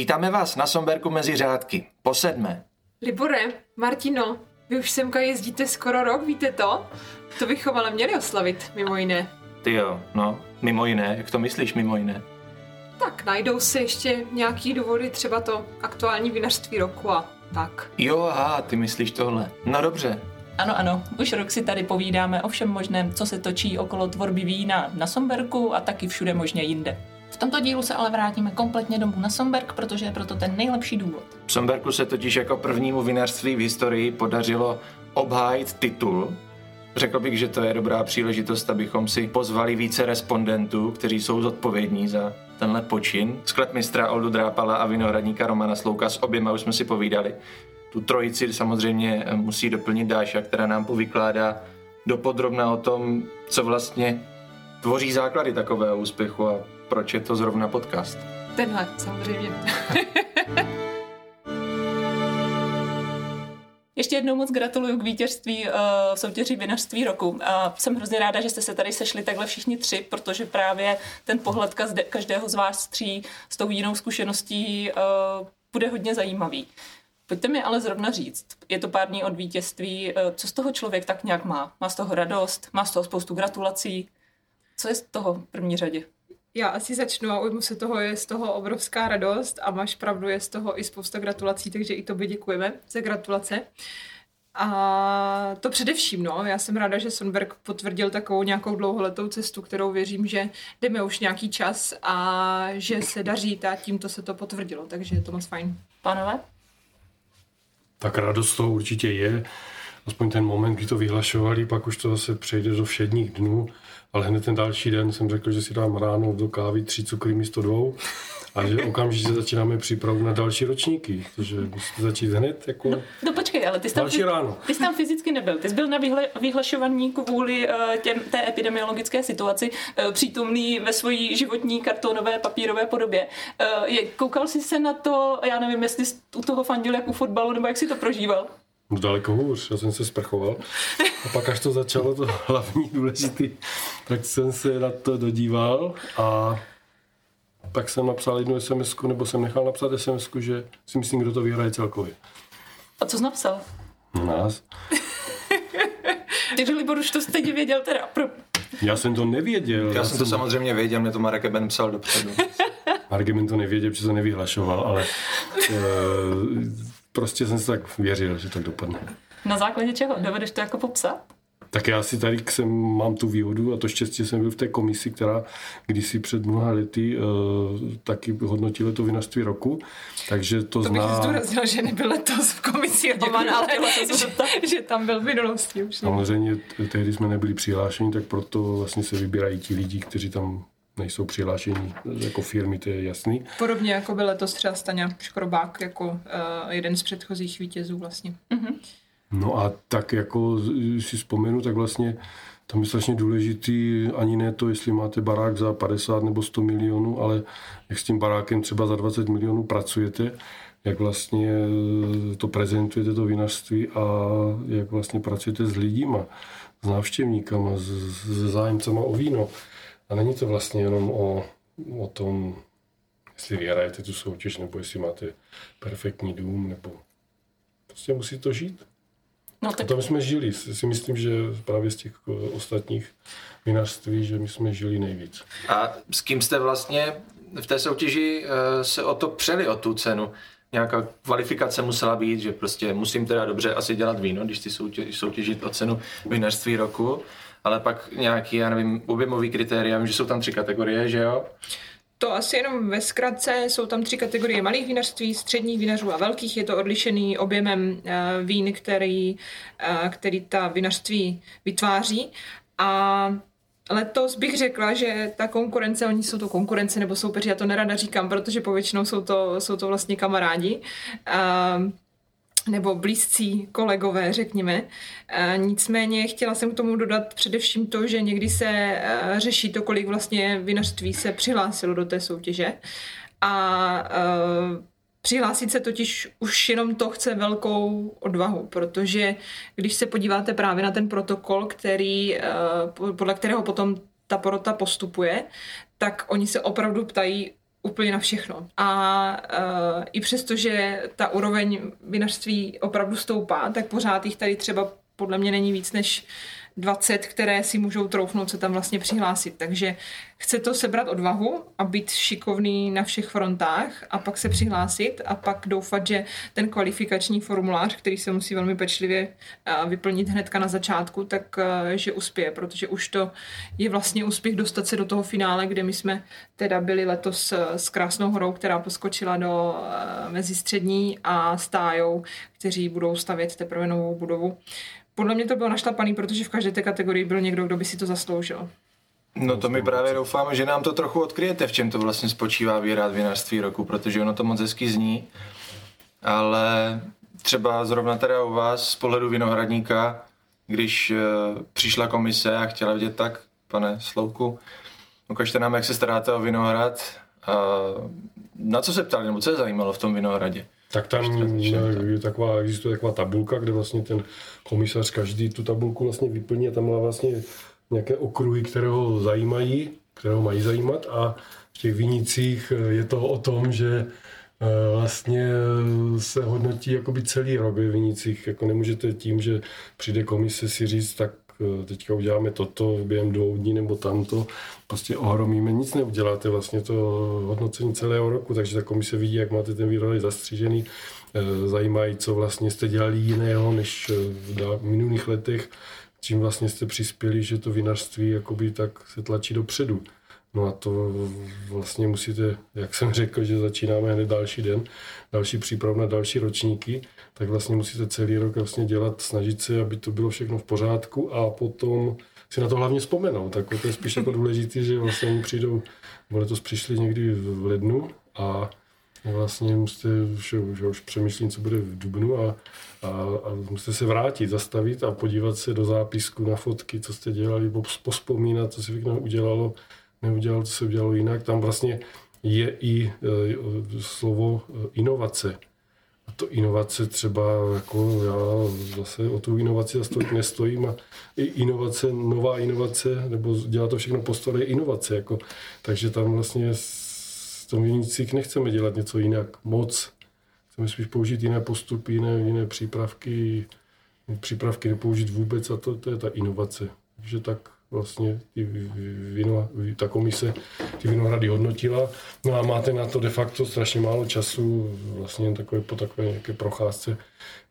Vítáme vás na Somberku mezi řádky. Posedme. Libore, Martino, vy už semka jezdíte skoro rok, víte to? To bychom ale měli oslavit, mimo jiné. Ty jo, no, mimo jiné, jak to myslíš mimo jiné? Tak najdou se ještě nějaký důvody, třeba to aktuální vinařství roku a tak. Jo, aha, ty myslíš tohle. No dobře. Ano, ano, už rok si tady povídáme o všem možném, co se točí okolo tvorby vína na Somberku a taky všude možně jinde. Tomto dílu se ale vrátíme kompletně domů na Somberg, protože je proto ten nejlepší důvod. V Somberku se totiž jako prvnímu vinařství v historii podařilo obhájit titul. Řekl bych, že to je dobrá příležitost, abychom si pozvali více respondentů, kteří jsou zodpovědní za tenhle počin. Sklepmistra Oldu Drápala a vinohradníka Romana Slouka s oběma už jsme si povídali. Tu trojici samozřejmě musí doplnit Dáša, která nám povykládá dopodrobna o tom, co vlastně tvoří základy takového úspěchu a proč je to zrovna podcast. Tenhle, samozřejmě. Ještě jednou moc gratuluju k vítězství uh, v soutěži vinařství roku. Uh, jsem hrozně ráda, že jste se tady sešli takhle všichni tři, protože právě ten pohled každého z vás tří s tou jinou zkušeností uh, bude hodně zajímavý. Pojďte mi ale zrovna říct, je to pár dní od vítězství, uh, co z toho člověk tak nějak má? Má z toho radost? Má z toho spoustu gratulací? Co je z toho v první řadě? Já asi začnu a ujmu se toho, je z toho obrovská radost a máš pravdu, je z toho i spousta gratulací, takže i tobě děkujeme za gratulace. A to především, no, já jsem ráda, že Sonberg potvrdil takovou nějakou dlouholetou cestu, kterou věřím, že jdeme už nějaký čas a že se daří a tímto se to potvrdilo, takže je to moc fajn. Pánové? Tak radost to určitě je, aspoň ten moment, kdy to vyhlašovali, pak už to zase přejde do všedních dnů ale hned ten další den jsem řekl, že si dám ráno do kávy tři cukry místo dvou a že okamžitě začínáme přípravu na další ročníky, protože musíte začít hned jako... No, no počkej, ale ty jsi, tam, další ráno. ty jsi tam fyzicky nebyl, ty jsi byl na vyhlašovaní kvůli uh, těm, té epidemiologické situaci uh, přítomný ve své životní kartonové papírové podobě. Uh, je, koukal jsi se na to, já nevím, jestli jsi u toho fandil jak u fotbalu, nebo jak si to prožíval? Daleko hůř, já jsem se sprchoval. A pak až to začalo, to hlavní důležitý, tak jsem se na to dodíval a pak jsem napsal jednu sms nebo jsem nechal napsat sms že si myslím, kdo to vyhraje celkově. A co jsi napsal? No nás. Takže Libor už to stejně věděl teda. Pro... Já jsem to nevěděl. Já, já jsem to samozřejmě věděl, mě to Marek Ben psal dopředu. Marek Ben to nevěděl, protože to nevyhlašoval, ale e, prostě jsem si tak věřil, že tak dopadne. Na základě čeho? Dovedeš to jako popsat? Tak já si tady jsem, mám tu výhodu a to štěstí jsem byl v té komisi, která kdysi před mnoha lety uh, taky hodnotila to vinařství roku, takže to, to zná... To bych zdůraznil, že nebyl letos v komisi Roman, ale že, že tam byl v minulosti už. Samozřejmě tehdy jsme nebyli přihlášeni, tak proto vlastně se vybírají ti lidi, kteří tam nejsou přihlášení jako firmy, to je jasný. Podobně jako byl letos třeba Staňa Škrobák jako uh, jeden z předchozích vítězů vlastně. Mm-hmm. No a tak jako si vzpomenu, tak vlastně tam je strašně důležitý ani ne to, jestli máte barák za 50 nebo 100 milionů, ale jak s tím barákem třeba za 20 milionů pracujete, jak vlastně to prezentujete, to vinařství a jak vlastně pracujete s lidíma, s návštěvníkama, s, s zájemcama o víno. A není to vlastně jenom o, o tom, jestli vyhrajete tu soutěž, nebo jestli máte perfektní dům, nebo prostě musí to žít. No, tak... A to my jsme žili. Si myslím, že právě z těch eh, ostatních vinařství, že my jsme žili nejvíc. A s kým jste vlastně v té soutěži eh, se o to přeli, o tu cenu? Nějaká kvalifikace musela být, že prostě musím teda dobře asi dělat víno, když si soutěž, soutěžit o cenu vinařství roku ale pak nějaký, já nevím, objemový kritérium, že jsou tam tři kategorie, že jo? To asi jenom ve zkratce, jsou tam tři kategorie malých vinařství, středních vinařů a velkých. Je to odlišený objemem uh, vín, který, uh, který ta vinařství vytváří. A letos bych řekla, že ta konkurence, oni jsou to konkurence nebo soupeři, já to nerada říkám, protože povětšinou jsou to, jsou to vlastně kamarádi. Nebo blízcí kolegové, řekněme. E, nicméně chtěla jsem k tomu dodat především to, že někdy se e, řeší to, kolik vlastně vinařství se přihlásilo do té soutěže. A e, Přihlásit se totiž už jenom to chce velkou odvahu, protože když se podíváte právě na ten protokol, který, podle kterého potom ta porota postupuje, tak oni se opravdu ptají úplně na všechno. A uh, i přesto, že ta úroveň vinařství opravdu stoupá, tak pořád jich tady třeba podle mě není víc než 20, které si můžou troufnout se tam vlastně přihlásit. Takže chce to sebrat odvahu a být šikovný na všech frontách a pak se přihlásit a pak doufat, že ten kvalifikační formulář, který se musí velmi pečlivě vyplnit hnedka na začátku, tak že uspěje, protože už to je vlastně úspěch dostat se do toho finále, kde my jsme teda byli letos s Krásnou horou, která poskočila do mezistřední a stájou, kteří budou stavět teprve novou budovu podle mě to bylo našlapaný, protože v každé té kategorii byl někdo, kdo by si to zasloužil. No to my právě doufáme, že nám to trochu odkryjete, v čem to vlastně spočívá vyhrát vinařství roku, protože ono to moc hezky zní, ale třeba zrovna teda u vás z pohledu vinohradníka, když uh, přišla komise a chtěla vidět tak, pane Slouku, ukažte nám, jak se staráte o vinohrad, uh, na co se ptali, nebo co je zajímalo v tom vinohradě? Tak tam je taková, existuje taková tabulka, kde vlastně ten komisař každý tu tabulku vlastně vyplní a tam má vlastně nějaké okruhy, které ho zajímají, které ho mají zajímat a v těch vinicích je to o tom, že eh, vlastně se hodnotí jakoby celý rok ve vinicích. Jako nemůžete tím, že přijde komise si říct, tak Eh, teďka uděláme toto během dvou dní nebo tamto, prostě ohromíme, nic neuděláte vlastně to hodnocení celého roku, takže ta komise vidí, jak máte ten výrobek zastřížený, eh, zajímají, co vlastně jste dělali jiného než eh, v minulých letech, čím vlastně jste přispěli, že to vinařství jakoby tak se tlačí dopředu. No a to vlastně musíte, jak jsem řekl, že začínáme hned další den, další příprav na další ročníky, tak vlastně musíte celý rok vlastně dělat, snažit se, aby to bylo všechno v pořádku a potom si na to hlavně vzpomenout. Tak to je spíš jako důležité, že vlastně oni přijdou, letos přišli někdy v lednu a vlastně musíte, že, že už přemýšlím, co bude v Dubnu a, a, a musíte se vrátit, zastavit a podívat se do zápisku na fotky, co jste dělali, pospomínat, co se všechno udělalo, neudělal, co se udělalo jinak. Tam vlastně je i e, slovo e, inovace. A to inovace třeba, jako já zase o tu inovaci zase tolik nestojím a i inovace, nová inovace, nebo dělat to všechno po je inovace. Jako, takže tam vlastně s tom vinicích nechceme dělat něco jinak moc. Chceme spíš použít jiné postupy, jiné, jiné přípravky, přípravky nepoužít vůbec a to, to je ta inovace. Takže tak vlastně ty vino, ta komise ty vinohrady hodnotila. No a máte na to de facto strašně málo času, vlastně takové, po takové nějaké procházce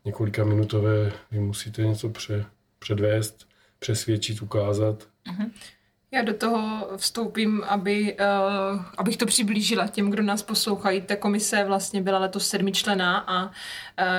několika minutové, vy musíte něco pře, předvést, přesvědčit, ukázat. Uh-huh. Já do toho vstoupím, aby, uh, abych to přiblížila těm, kdo nás poslouchají. Ta komise vlastně byla letos sedmičlená a uh,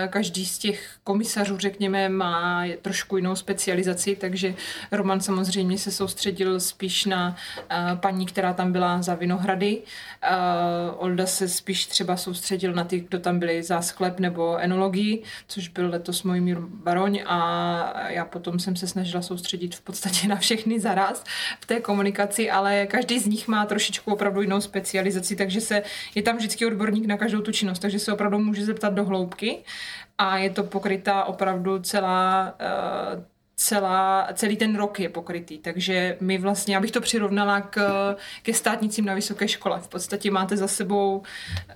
každý z těch komisařů, řekněme, má trošku jinou specializaci, takže Roman samozřejmě se soustředil spíš na uh, paní, která tam byla za Vinohrady. Uh, Olda se spíš třeba soustředil na ty, kdo tam byli za sklep nebo enologii, což byl letos můj mír Baroň a já potom jsem se snažila soustředit v podstatě na všechny zaraz v té komunikaci, ale každý z nich má trošičku opravdu jinou specializaci, takže se, je tam vždycky odborník na každou tu činnost, takže se opravdu může zeptat do hloubky a je to pokrytá opravdu celá uh, celá, celý ten rok je pokrytý. Takže my vlastně, abych to přirovnala k, ke státnicím na vysoké škole. V podstatě máte za sebou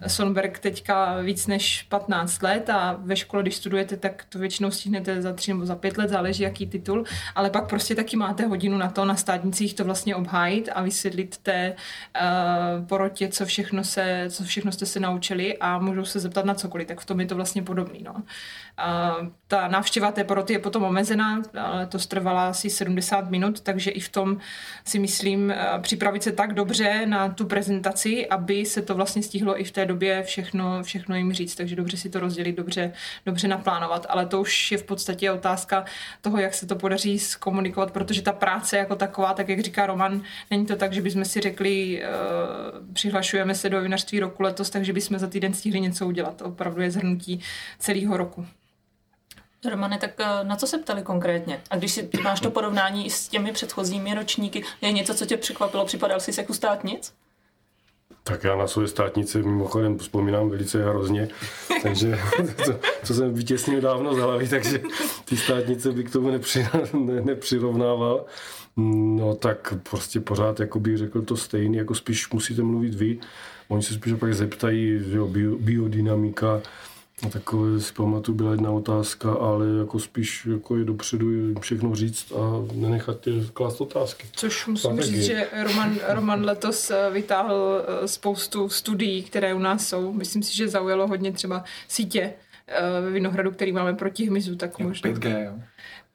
Sonberg teďka víc než 15 let a ve škole, když studujete, tak to většinou stihnete za tři nebo za pět let, záleží jaký titul, ale pak prostě taky máte hodinu na to na státnicích to vlastně obhájit a vysvětlit té uh, porotě, co všechno, se, co všechno jste se naučili a můžou se zeptat na cokoliv, tak v tom je to vlastně podobný. No. Uh, ta návštěva té poroty je potom omezená, to trvala asi 70 minut, takže i v tom si myslím eh, připravit se tak dobře na tu prezentaci, aby se to vlastně stihlo i v té době všechno, všechno jim říct, takže dobře si to rozdělit, dobře, dobře naplánovat, ale to už je v podstatě otázka toho, jak se to podaří zkomunikovat, protože ta práce jako taková, tak jak říká Roman, není to tak, že bychom si řekli, uh, přihlašujeme se do vinařství roku letos, takže bychom za týden stihli něco udělat. Opravdu je zhrnutí celého roku. Romane, tak eh, na co se ptali konkrétně? A když si máš to porovnání s těmi předchozími ročníky, je něco, co tě překvapilo? Připadal jsi jako státnic? Tak já na svoje státnice mimochodem vzpomínám velice hrozně, takže to, co jsem vytěsnil dávno z hlavy, takže ty státnice bych k tomu nepři, ne, nepřirovnával. No tak prostě pořád jako bych řekl to stejný, jako spíš musíte mluvit vy Oni se spíš pak zeptají, že jo, bio, biodynamika, a takové si pamatuju, byla jedna otázka, ale jako spíš jako je dopředu všechno říct a nenechat tě klást otázky. Což musím Strategie. říct, že Roman, Roman letos eh, vytáhl eh, spoustu studií, které u nás jsou. Myslím si, že zaujalo hodně třeba sítě eh, ve Vinohradu, který máme proti hmyzu, tak možná. 5G, jo.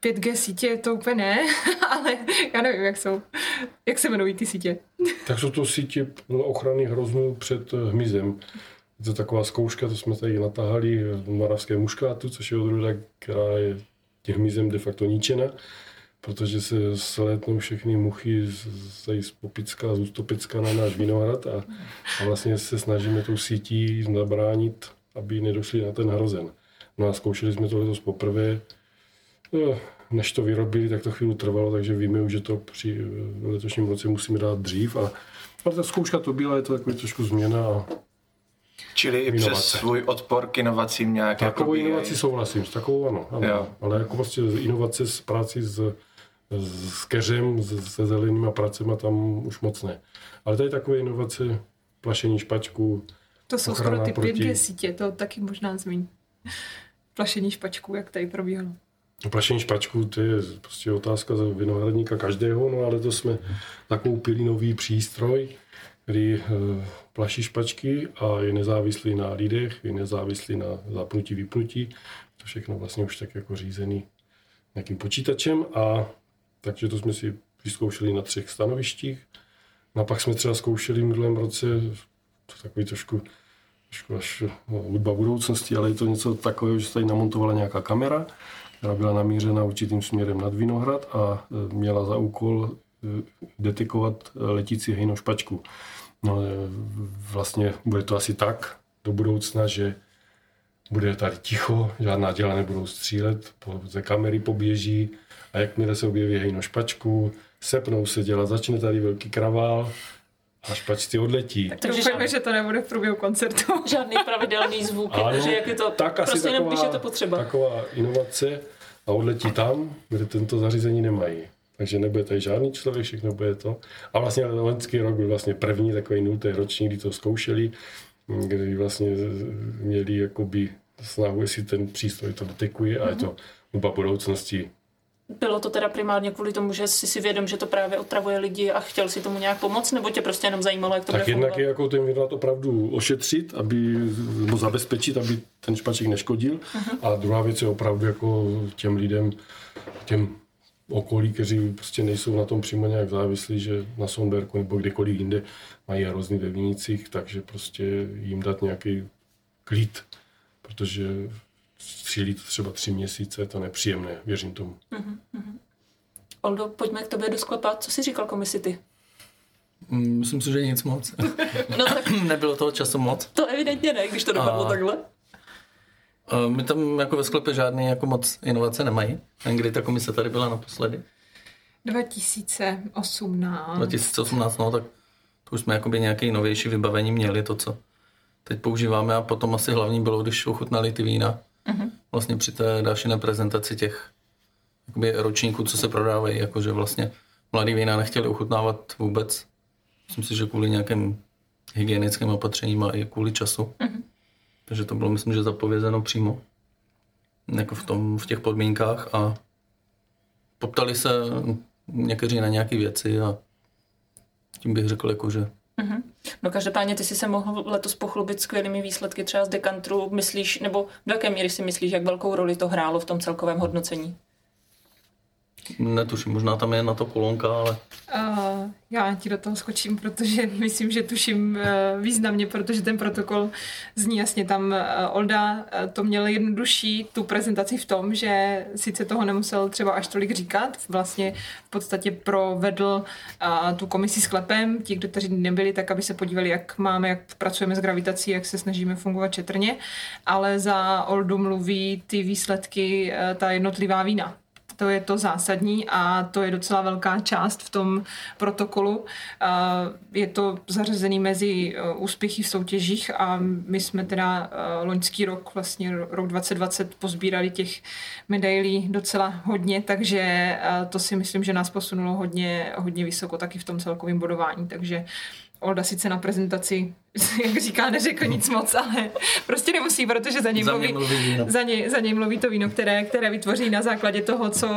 5G sítě to úplně ne, ale já nevím, jak jsou. Jak se jmenují ty sítě? Tak jsou to sítě ochrany hroznů před hmyzem. Je to taková zkouška, to jsme tady natáhali v moravské muškátu, což je odrůda, která je tím hmyzem de facto ničena, protože se slétnou všechny muchy z, z, z Popicka, z Ústopicka na náš vinohrad a, a vlastně se snažíme tou sítí zabránit, aby nedošli na ten hrozen. No a zkoušeli jsme to letos poprvé, no, než to vyrobili, tak to chvíli trvalo, takže víme už, že to při letošním roce musíme dát dřív. A, ale ta zkouška to byla, je to takový trošku změna a Čili i inovace. přes svůj odpor k inovacím nějak Takovou jako inovací souhlasím, s takovou ano. ano. Ale jako vlastně inovace s práci s, s keřem, se zelenýma pracema tam už moc ne. Ale tady takové inovace, plašení špačků, To jsou skoro ty proti... 5G sítě, to taky možná zmíní. Plašení špačků, jak tady probíhalo. No, plašení špačků, to je prostě otázka za vinohradníka každého, no ale to jsme zakoupili nový přístroj, který eh, plaší špačky a je nezávislý na lidech, je nezávislý na zapnutí, vypnutí. To všechno vlastně už tak jako řízený nějakým počítačem a takže to jsme si vyzkoušeli na třech stanovištích. No a pak jsme třeba zkoušeli v minulém roce, to takový trošku, trošku až no, hudba budoucnosti, ale je to něco takového, že se tady namontovala nějaká kamera, která byla namířena určitým směrem nad Vinohrad a e, měla za úkol detekovat letící hejno špačku. No, vlastně bude to asi tak do budoucna, že bude tady ticho, žádná děla nebudou střílet, ze kamery poběží a jakmile se objeví hejno špačku, sepnou se dělat, začne tady velký kravál a špačci odletí. Tak doufáme, že to nebude v průběhu koncertu. Žádný pravidelný zvuk, ano, že jak je to, tak prostě asi jenom, taková, když je to potřeba. Taková inovace a odletí tam, kde tento zařízení nemají. Takže nebude tady žádný člověk, všechno bude to. A vlastně loňský rok byl vlastně první takový nultý ročník, kdy to zkoušeli, kdy vlastně měli jakoby snahu, jestli ten přístroj to detekuje a je to oba budoucnosti bylo to teda primárně kvůli tomu, že jsi si vědom, že to právě otravuje lidi a chtěl si tomu nějak pomoct, nebo tě prostě jenom zajímalo, jak to tak bude jednak fungovat? je jako ten věnovat opravdu ošetřit, aby, nebo zabezpečit, aby ten špaček neškodil. Uh-huh. A druhá věc je opravdu jako těm lidem, těm okolí, kteří prostě nejsou na tom přímo nějak závislí, že na Sonberku nebo kdekoliv jinde mají hrozný ve vinicích, takže prostě jim dát nějaký klid, protože střílí to třeba tři měsíce, je to nepříjemné, věřím tomu. Uh-huh. Oldo, pojďme k tobě do sklepa. Co jsi říkal komisi ty? Mm, myslím si, že nic moc. no tak... Nebylo toho času moc. To evidentně ne, když to dopadlo a... takhle. My tam jako ve sklepě žádný jako moc inovace nemají. Kdy ta komise tady byla naposledy? 2018. 2018, no tak to už jsme jakoby nějaké novější vybavení měli, to, co teď používáme a potom asi hlavní bylo, když ochutnali ty vína. Uh-huh. Vlastně při té další prezentaci těch jakoby ročníků, co se prodávají, jakože vlastně mladý vína nechtěli ochutnávat vůbec. Myslím si, že kvůli nějakým hygienickým opatřením a i kvůli času. Uh-huh. Takže to bylo, myslím, že zapovězeno přímo jako v, tom, v těch podmínkách a poptali se někteří na nějaké věci a tím bych řekl, jako, že uh-huh. No každopádně ty jsi se mohl letos pochlubit skvělými výsledky třeba z dekantru, myslíš, nebo do jaké míry si myslíš, jak velkou roli to hrálo v tom celkovém hodnocení? Netuším, možná tam je na to kolonka, ale... Uh, já ti do toho skočím, protože myslím, že tuším uh, významně, protože ten protokol zní jasně. Tam uh, Olda uh, to měl jednodušší, tu prezentaci v tom, že sice toho nemusel třeba až tolik říkat, vlastně v podstatě provedl tu komisi s klepem, ti, kteří nebyli, tak aby se podívali, jak máme, jak pracujeme s gravitací, jak se snažíme fungovat četrně, ale za Oldu mluví ty výsledky, ta jednotlivá vína to je to zásadní a to je docela velká část v tom protokolu. Je to zařazený mezi e, úspěchy v soutěžích a my jsme teda e, loňský rok, vlastně rok 2020 pozbírali těch medailí docela hodně, takže to si myslím, že nás posunulo hodně, hodně vysoko taky v tom celkovém bodování, takže Olda sice na prezentaci, jak říká, neřekl nic moc, ale prostě nemusí, protože za něj Za mluví, mě mluví víno. za něj, za něj mluví to víno, které, které vytvoří na základě toho, co,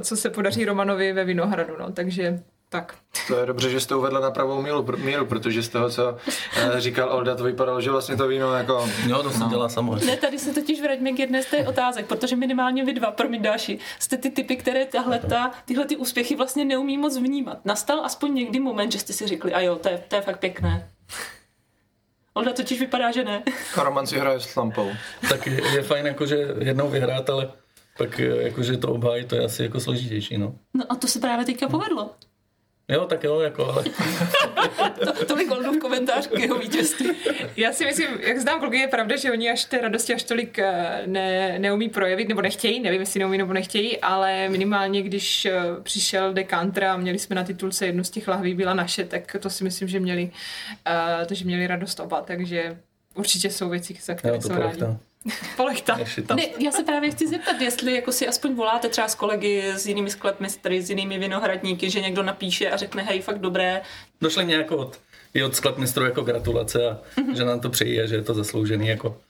co se podaří Romanovi ve Vinohradu. No. Takže tak. To je dobře, že jste uvedla na pravou míru, pr- míru protože z toho, co eh, říkal Olda, to vypadalo, že vlastně to víno jako... Jo, to se dělá samo. Ne, tady se totiž vraťme k jedné z těch otázek, protože minimálně vy dva, promiň další, jste ty typy, které tahle, ta, tyhle ty úspěchy vlastně neumí moc vnímat. Nastal aspoň někdy moment, že jste si řekli, a jo, to je, to je fakt pěkné. Olda totiž vypadá, že ne. Roman si hraje s lampou. Tak je, je fajn jakože jednou vyhrát, ale pak eh, jakože to obhájit, to je asi jako složitější, no. No a to se právě teďka povedlo. Jo, tak jo, jako, ale To, tolik Oldův komentář k jeho vítězství. Já si myslím, jak znám kluky, je pravda, že oni až té radosti až tolik eh, ne, neumí projevit, nebo nechtějí, nevím, jestli neumí nebo nechtějí, ale minimálně, když eh, přišel dekanter a měli jsme na titulce jednu z těch lahví byla naše, tak to si myslím, že měli, uh, to, že měli radost oba, takže určitě jsou věci, za které jo, to jsou rádi. polechta. Ne, já se právě chci zeptat, jestli jako si aspoň voláte třeba s kolegy, s jinými sklepmistry, s jinými vinohradníky, že někdo napíše a řekne, hej, fakt dobré. Došli nějak od, i od sklepmistru jako gratulace a že nám to přejí a že je to zasloužený jako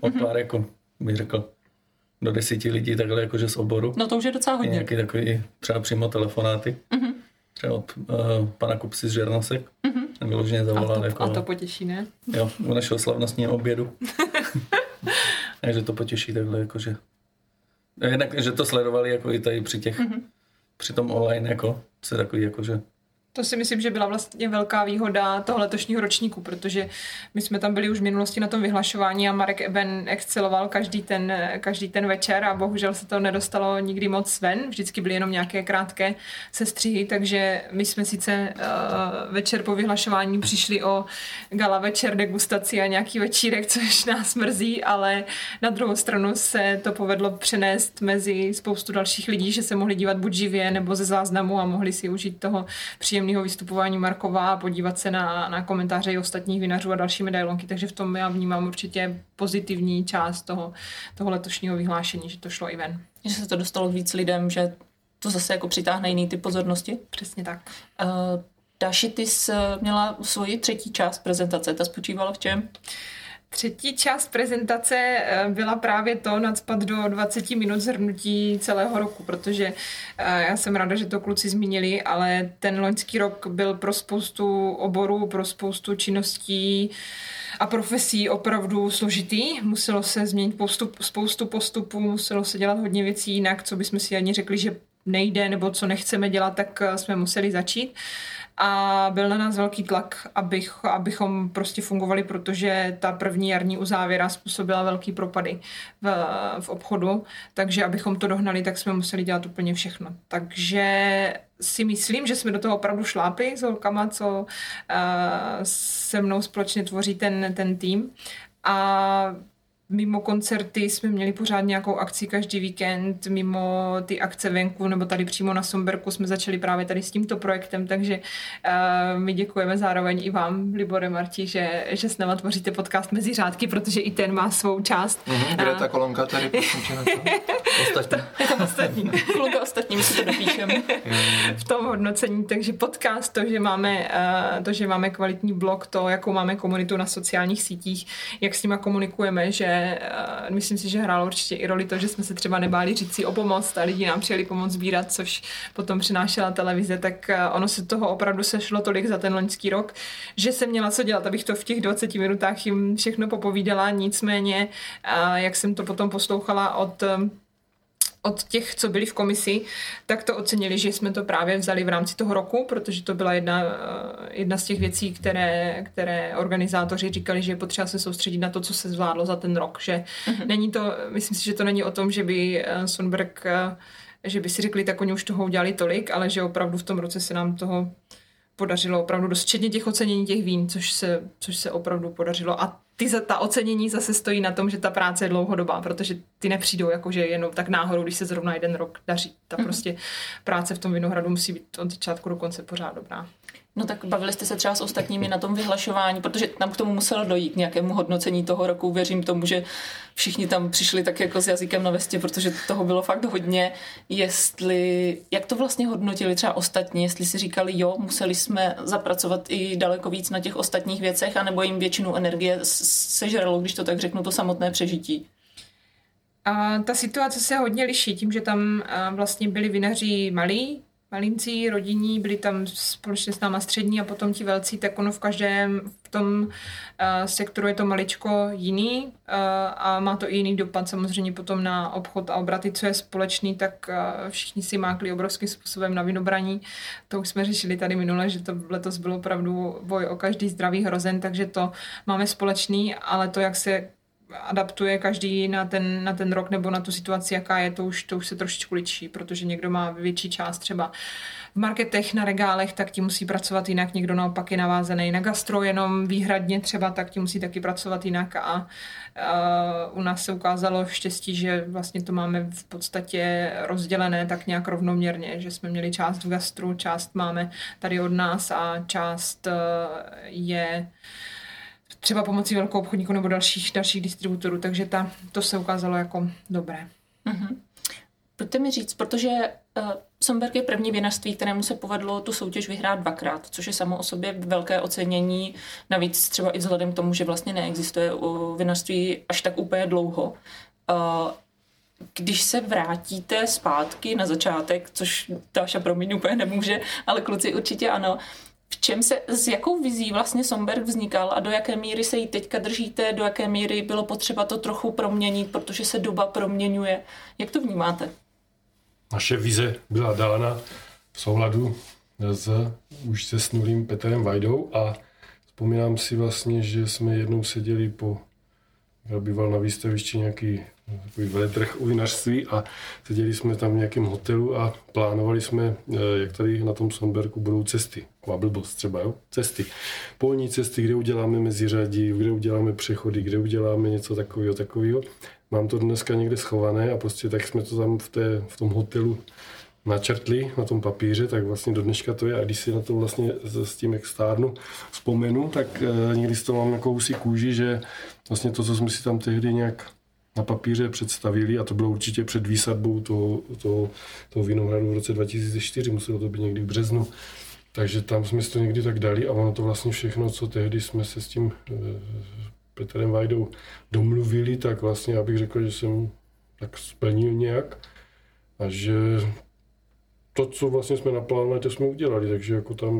od pár jako bych řekl do desíti lidí takhle jakože z oboru. No to už je docela hodně. nějaký takový třeba přímo telefonáty. Třeba od uh, pana Kupsy z Žernosek. Mm-hmm. Vyloženě A zavolal to, jako, a to potěší, ne? jo, u našeho slavnostního obědu. Takže to potěší takhle jakože. Jednak, že to sledovali jako i tady při těch, mm-hmm. při tom online jako, co je takový jakože To si myslím, že byla vlastně velká výhoda toho letošního ročníku, protože my jsme tam byli už v minulosti na tom vyhlašování a Marek Eben exceloval každý ten, každý ten večer a bohužel se to nedostalo nikdy moc ven, vždycky byly jenom nějaké krátké sestřihy, takže my jsme sice uh, večer po vyhlašování přišli o gala večer, degustaci a nějaký večírek, což nás mrzí, ale na druhou stranu se to povedlo přenést mezi spoustu dalších lidí, že se mohli dívat buď živě nebo ze záznamu a mohli si užít toho příjemného vystupování Markova a podívat se na, na komentáře i ostatních vinařů a další medailonky, takže v tom já vnímám určitě pozitivní část toho, toho letošního vyhlášení, že to šlo i ven. Že se to dostalo víc lidem, že to zase jako přitáhne jiný typ pozornosti. Přesně tak. Uh, Dáši, ty jsi měla svoji třetí část prezentace, ta spočívala v čem? Třetí část prezentace eh, byla právě to nadspat do 20 minut zhrnutí celého roku, protože eh, já jsem ráda, že to kluci zmínili, ale ten loňský rok byl pro spoustu oborů, pro spoustu činností a profesí opravdu složitý. Muselo se změnit postup, spoustu postupů, muselo se dělat hodně věcí jinak, co bychom si ani řekli, že nejde nebo co nechceme dělat, tak eh, jsme museli začít. A byl na nás velký tlak, abych, abychom prostě fungovali, protože ta první jarní uzávěra způsobila velký propady v, v obchodu, takže abychom to dohnali, tak jsme museli dělat úplně všechno. Takže si myslím, že jsme do toho opravdu šlápli s holkama, co uh, se mnou společně tvoří ten, ten tým. A mimo koncerty jsme měli pořád nějakou akci každý víkend, mimo ty akce venku nebo tady přímo na Somberku jsme začali právě tady s tímto projektem, takže uh, my děkujeme zároveň i vám, Libore Marti, že, že s náma tvoříte podcast Mezi řádky, protože i ten má svou část. Mhm, kde je ta kolonka tady? prosím tě, na to? ostatní. Ostatní. Kluka ostatní, my si to dopíšeme. v tom hodnocení, takže podcast, to, že máme, eh, to, že máme kvalitní blog, to, jakou máme komunitu na sociálních sítích, jak s nima komunikujeme, že eh, myslím si, že hrálo určitě i roli to, že jsme se třeba nebáli říct si o pomoc a lidi nám přijeli pomoc sbírat, což potom přinášela televize, tak eh, ono se toho opravdu sešlo tolik za ten loňský rok, že jsem měla co dělat, abych to v těch 20 minutách jim všechno popovídala, nicméně, eh, jak jsem to potom poslouchala od od těch, co byli v komisi, tak to ocenili, že jsme to právě vzali v rámci toho roku, protože to byla jedna, eh, jedna z těch věcí, které, které organizátoři říkali, že je potřeba se soustředit na to, co se zvládlo za ten rok. Že mm-hmm. není to, myslím si, že to není o tom, že by eh, Sonberg eh, že by si řekli, tak oni už toho udělali tolik, ale že opravdu v tom roce se nám toho podařilo opravdu dost, včetně těch ocenění těch vín, což se, což se opravdu podařilo. A ty, za- ta ocenění zase stojí na tom, že ta práce je dlouhodobá, protože ty nepřijdou jakože jenom tak náhodou, když se zrovna jeden rok daří. Ta mm. prostě práce v tom vinohradu musí být od začátku do konce pořád dobrá. No tak bavili jste se třeba s ostatními na tom vyhlašování, protože tam k tomu muselo dojít nějakému hodnocení toho roku. Věřím tomu, že všichni tam přišli tak jako s jazykem na vestě, protože toho bylo fakt hodně. Jestli, jak to vlastně hodnotili třeba ostatní, jestli si říkali, jo, museli jsme zapracovat i daleko víc na těch ostatních věcech, anebo jim většinu energie sežralo, když to tak řeknu, to samotné přežití. A ta situace se hodně liší tím, že tam vlastně byli vinaři malí, malincí, rodinní, byli tam společně s náma střední a potom ti velcí, tak ono v každém v tom uh, sektoru je to maličko jiný uh, a má to i jiný dopad samozřejmě potom na obchod a obraty, co je společný, tak uh, všichni si mákli obrovským způsobem na vinobraní. To už jsme řešili tady minule, že to letos bylo opravdu boj o každý zdravý hrozen, takže to máme společný, ale to, jak se adaptuje každý na ten, na ten rok nebo na tu situaci, jaká je, to už, to už se trošičku ličí, protože někdo má větší část třeba v marketech, na regálech, tak ti musí pracovat jinak, někdo naopak je navázaný na gastro jenom výhradně třeba, tak ti musí taky pracovat jinak a, a u nás se ukázalo štěstí, že vlastně to máme v podstatě rozdělené tak nějak rovnoměrně, že jsme měli část v gastru, část máme tady od nás a část e, je třeba pomocí velkou obchodníku nebo dalších, dalších distributorů, takže ta, to se ukázalo jako dobré. Mm-hmm. Pojďte mi říct, protože uh, Somberg je první vinařství, kterému se povedlo tu soutěž vyhrát dvakrát, což je samo o sobě velké ocenění, navíc třeba i vzhledem k tomu, že vlastně neexistuje u vinařství až tak úplně dlouho. Uh, když se vrátíte zpátky na začátek, což Táša promiň úplně nemůže, ale kluci určitě ano, v čem se, s jakou vizí vlastně Somberg vznikal a do jaké míry se jí teďka držíte, do jaké míry bylo potřeba to trochu proměnit, protože se doba proměňuje. Jak to vnímáte? Naše vize byla dána v souladu s už se snulým Petrem Vajdou a vzpomínám si vlastně, že jsme jednou seděli po, já býval na výstavišti nějaký veletrh u vinařství a seděli jsme tam v nějakém hotelu a plánovali jsme, eh, jak tady na tom Sonberku budou cesty. Taková blbost třeba, jo? Cesty. Polní cesty, kde uděláme meziřadí, kde uděláme přechody, kde uděláme něco takového, takového. Mám to dneska někde schované a prostě tak jsme to tam v, té, v tom hotelu načrtli na tom papíře, tak vlastně do dneška to je. A když si na to vlastně s tím, jak stárnu, vzpomenu, tak e, někdy z toho mám jako kůži, že vlastně to, co jsme si tam tehdy nějak na papíře představili a to bylo určitě před výsadbou toho, toho, toho vinohradu v roce 2004, muselo to být někdy v březnu. Takže tam jsme si to někdy tak dali a ono to vlastně všechno, co tehdy jsme se s tím e, Petrem Vajdou domluvili, tak vlastně já bych řekl, že jsem tak splnil nějak a že to, co vlastně jsme naplánovali, to jsme udělali, takže jako tam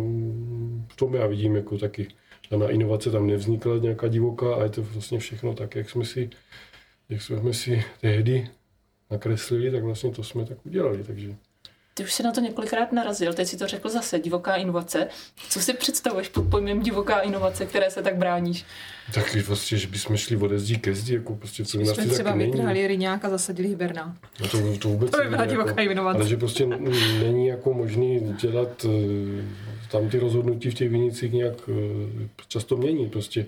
v tom já vidím jako taky na inovace tam nevznikla nějaká divoká a je to vlastně všechno tak, jak jsme si jak jsme si tehdy nakreslili, tak vlastně to jsme tak udělali. Takže ty už si na to několikrát narazil, teď si to řekl zase, divoká inovace. Co si představuješ pod pojmem divoká inovace, které se tak bráníš? Tak vlastně, že bychom šli od zdí ke zdi, jako prostě co jsme třeba vytrhali ryňák a zasadili hibernát. No to, to vůbec to by byla divoká jako, inovace. Ale že prostě není jako možný dělat eh, tam ty rozhodnutí v těch vinicích nějak eh, často mění. Prostě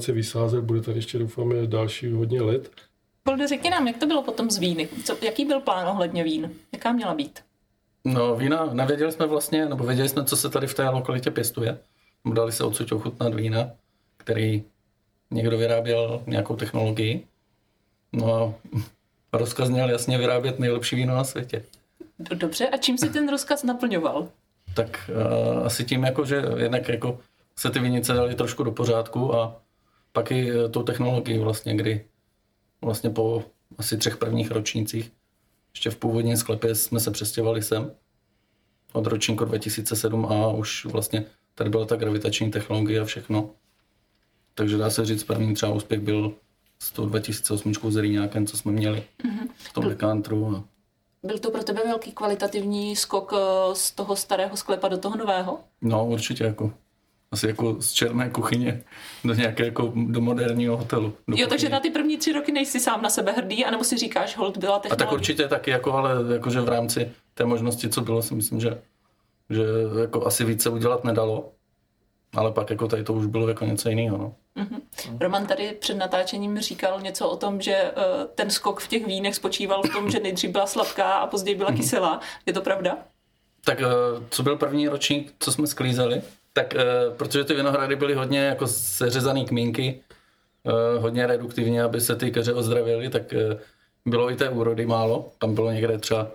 se vysázet, bude tady ještě doufáme další hodně let. Polde, řekni nám, jak to bylo potom z víny? Co, jaký byl plán ohledně vín? Jaká měla být? No vína, nevěděli jsme vlastně, nebo věděli jsme, co se tady v té lokalitě pěstuje. Dali se odsud ochutnat vína, který někdo vyráběl nějakou technologii. No a rozkaz měl jasně vyrábět nejlepší víno na světě. Dobře, a čím se ten rozkaz naplňoval? Tak uh, asi tím, jako, že jednak jako se ty vinice dali trošku do pořádku a pak i eh, tou technologií vlastně, kdy vlastně po asi třech prvních ročnících ještě v původním sklepě jsme se přestěhovali sem od ročníku 2007 a už vlastně tady byla ta gravitační technologie a všechno. Takže dá se říct, první třeba úspěch byl s tou 2008 s Rýňákem, co jsme měli mm-hmm. v tom dekantru. A... Byl to pro tebe velký kvalitativní skok eh, z toho starého sklepa do toho nového? No, určitě jako asi jako z černé kuchyně do nějaké jako do moderního hotelu. Do jo, kuchyně. takže na ty první tři roky nejsi sám na sebe hrdý, anebo si říkáš, hold byla technologie. A tak určitě taky, jako, ale jakože v rámci té možnosti, co bylo, si myslím, že, že jako asi více udělat nedalo. Ale pak jako tady to už bylo jako něco jiného. No. Roman tady před natáčením říkal něco o tom, že eh, ten skok v těch vínech spočíval v tom, že nejdřív byla sladká a později byla kyselá. Je to pravda? Tak eh, co byl první ročník, co jsme sklízeli, tak eh, protože ty vinohrady byly hodně jako seřezaný kmínky, eh, hodně reduktivně, aby se ty keře ozdravily, tak eh, bylo i té úrody málo. Tam bylo někde třeba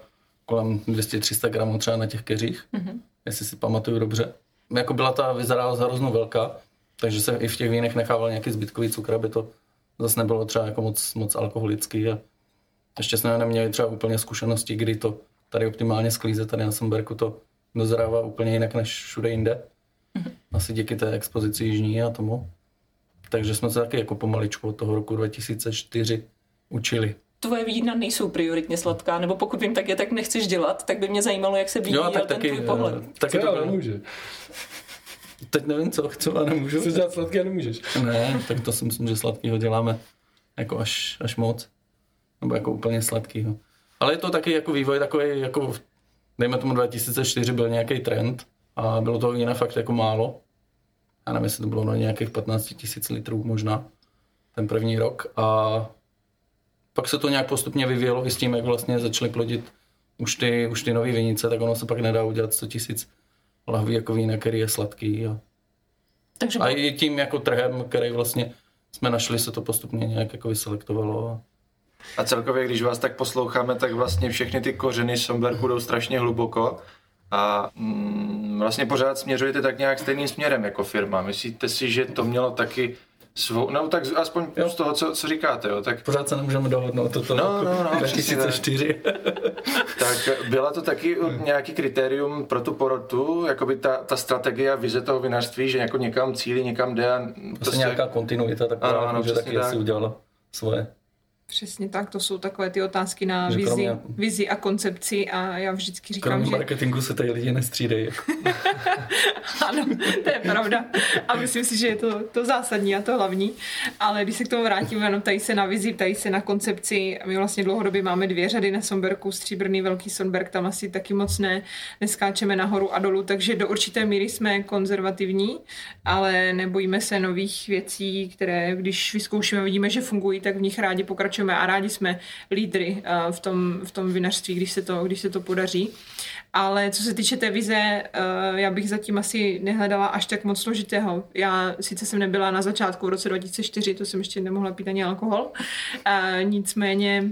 kolem 200-300 gramů třeba na těch keřích, mm-hmm. jestli si pamatuju dobře. Jako byla ta vyzrálost hroznou velká, takže se i v těch vínech nechával nějaký zbytkový cukr, aby to zase nebylo třeba jako moc, moc alkoholický. A ještě jsme neměli třeba úplně zkušenosti, kdy to tady optimálně sklíze, tady na Somberku to dozrává úplně jinak než všude jinde. Asi díky té expozici jižní a tomu. Takže jsme se taky jako pomaličku od toho roku 2004 učili. Tvoje vína nejsou prioritně sladká, nebo pokud vím, tak je tak nechceš dělat, tak by mě zajímalo, jak se vyvíjel ten tvůj pohled. eh, taky to ale nemůže. Teď nevím, co chci, ale nemůžu. Chceš dělat sladké a nemůžeš. Ne, tak to si myslím, že sladkýho děláme jako až, až moc. Nebo jako úplně sladkýho. Ale je to taky jako vývoj takový, jako dejme tomu 2004 byl nějaký trend a bylo toho vína fakt jako málo. Já nevím, jestli to bylo na nějakých 15 tisíc litrů možná ten první rok a pak se to nějak postupně vyvíjelo i s tím, jak vlastně začaly plodit už ty, už ty nové vinice, tak ono se pak nedá udělat 100 tisíc lahví jako vína, který je sladký a Takže a i tím jako trhem, který vlastně jsme našli, se to postupně nějak jako vyselektovalo. A... A celkově, když vás tak posloucháme, tak vlastně všechny ty kořeny Somberku jdou strašně hluboko a mm, vlastně pořád směřujete tak nějak stejným směrem jako firma. Myslíte si, že to mělo taky svou, no tak aspoň Jo. z toho, co, co říkáte, jo, tak, Pořád se nemůžeme dohodnout toto No, roku no, no, přesně tak. 2004. tak byla to taky nějaký kritérium pro tu porotu, jakoby ta, ta strategie a vize toho vinařství, že jako někam cílí, někam jde a Prostě nějaká kontinuita taková, Ano, ano, že taky tak. asi udělala svoje. Přesně tak, to jsou takové ty otázky na Že vizi, vizi a koncepci a já vždycky říkám, Kromě že marketingu se tady lidi nestřídejí. ano, to je pravda. A myslím si, že je to, to zásadní a to hlavní, ale když se k tomu vrátíme, ano, tady se na vizi, tady se na koncepci, my vlastně dlouhodobě máme dvě řady na Somberku, stříbrný velký Sonberg, tam asi taky moc ne, neskáčeme nahoru a dolů, takže do určité míry jsme konzervativní, ale nebojíme se nových věcí, které když vyzkoušíme, vidíme, že fungují, tak v nich rádi pokračujeme a rádi jsme lídry eh, v tom, v tom vinařství, když se to, když se to podaří. Ale co se týče té vize, eh, já bych zatím asi nehledala až tak moc složitého. Já sice jsem nebyla na začátku v roce 2004, to jsem ještě nemohla pít ani alkohol, eh, nicméně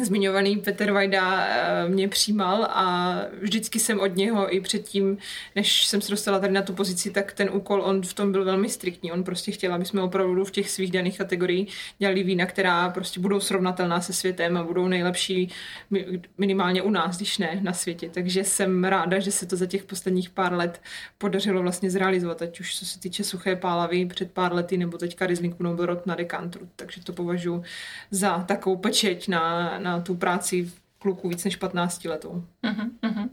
zmiňovaný Petr Vajda eh, mě přijímal a vždycky jsem od něho i předtím, než jsem se dostala tady na tu pozici, tak ten úkol, on v tom byl velmi striktní. On prostě chtěl, aby jsme opravdu v těch svých daných kategoriích dělali vína, která prostě budou srovnatelná se světem a budou nejlepší mi- minimálně u nás, když ne na světě. Takže jsem ráda, že se to za těch posledních pár let podařilo vlastně zrealizovat, ať už co se týče suché pálavy před pár lety, nebo teďka Riesling Noborot na dekantru. Takže to považuji za takovou pečeť na, na tu práci kluku víc než 15 letou. Mhm,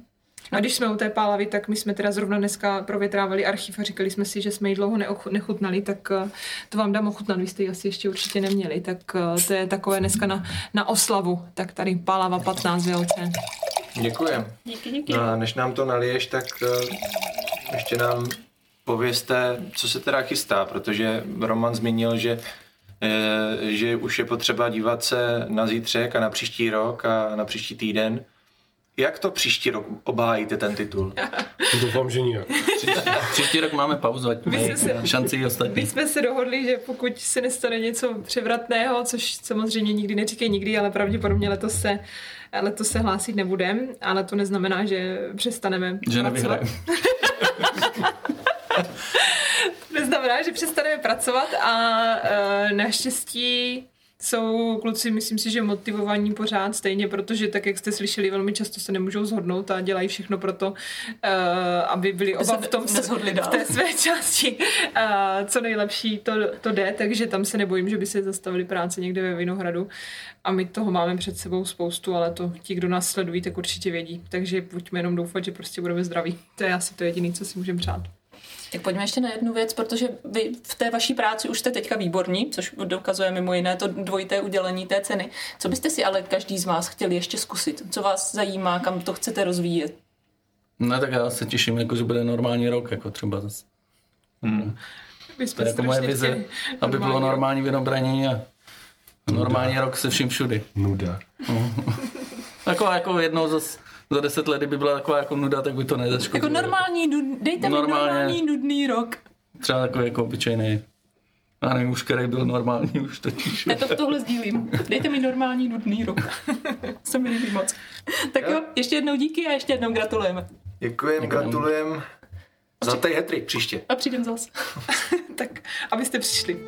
A když jsme u té pálavy, tak my jsme teda zrovna dneska provětrávali archiv a říkali jsme si, že jsme ji dlouho nechutnali, tak eh, to vám dám ochutnat, vy jste ji asi ještě určitě neměli, tak eh, to je takové dneska na, na oslavu, tak tady pálava 15 VLC. Děkujem. Díky, díky. No a než nám to naliješ, tak eh, ještě nám povězte, co se teda chystá, protože Roman zmínil, že že už je potřeba dívat se na zítřek a na příští rok a na příští týden. Jak to příští rok obhájíte ten titul? Doufám, že nijak. Příští rok máme pauzu, ať My jsme se- šanci i My ostatní. jsme se dohodli, že pokud se nestane něco převratného, což samozřejmě nikdy neříkej nikdy, ale pravděpodobně letos se, letos se hlásit nebudem, ale to neznamená, že přestaneme Že pracovat. nevyhrajeme. neznamená, že přestaneme pracovat a e, naštěstí jsou kluci, myslím si, že motivovaní pořád stejně, protože tak, jak jste slyšeli, velmi často se nemůžou zhodnout a dělají všechno pro to, e, aby byli se oba v tom neshodli v té své části a co nejlepší to, to jde, takže tam se nebojím, že by se zastavili práce někde ve Vinohradu a my toho máme před sebou spoustu, ale to ti, kdo nás sledují, tak určitě vědí, takže buďme jenom doufat, že prostě budeme zdraví. To je asi to jediné, co si můžeme přát. Tak pojďme ještě na jednu věc, protože vy v té vaší práci už jste teďka výborní, což dokazuje mimo jiné to dvojité udělení té ceny. Co byste si ale každý z vás chtěli ještě zkusit? Co vás zajímá, kam to chcete rozvíjet? No tak já se těším, jako, že bude normální rok, jako třeba zase. Hmm. My To jsme je jako moje vize, chtěli aby bylo normální vynobraní a normální rok se vším všudy. Nuda. Taková jako jednou za, za deset let, kdyby byla taková jako nuda, tak by to nezaškodilo. Jako normální, nud, dejte Normálně. mi normální nudný rok. Třeba takový jako obyčejný. Já nevím už, který byl normální už totiž. Já to v tohle sdílím. Dejte mi normální nudný rok. Se mi líbí moc. Tak jo, ještě jednou díky a ještě jednou gratulujeme. Děkujem, gratulujem. Zlatý hetrik příště. A přijdem zas. Tak, abyste přišli.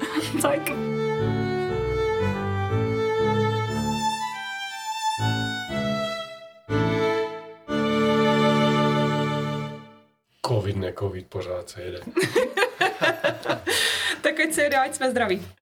Tak. Covid, ne covid, pořád se jede. Tak ať se jede, ať jsme zdraví.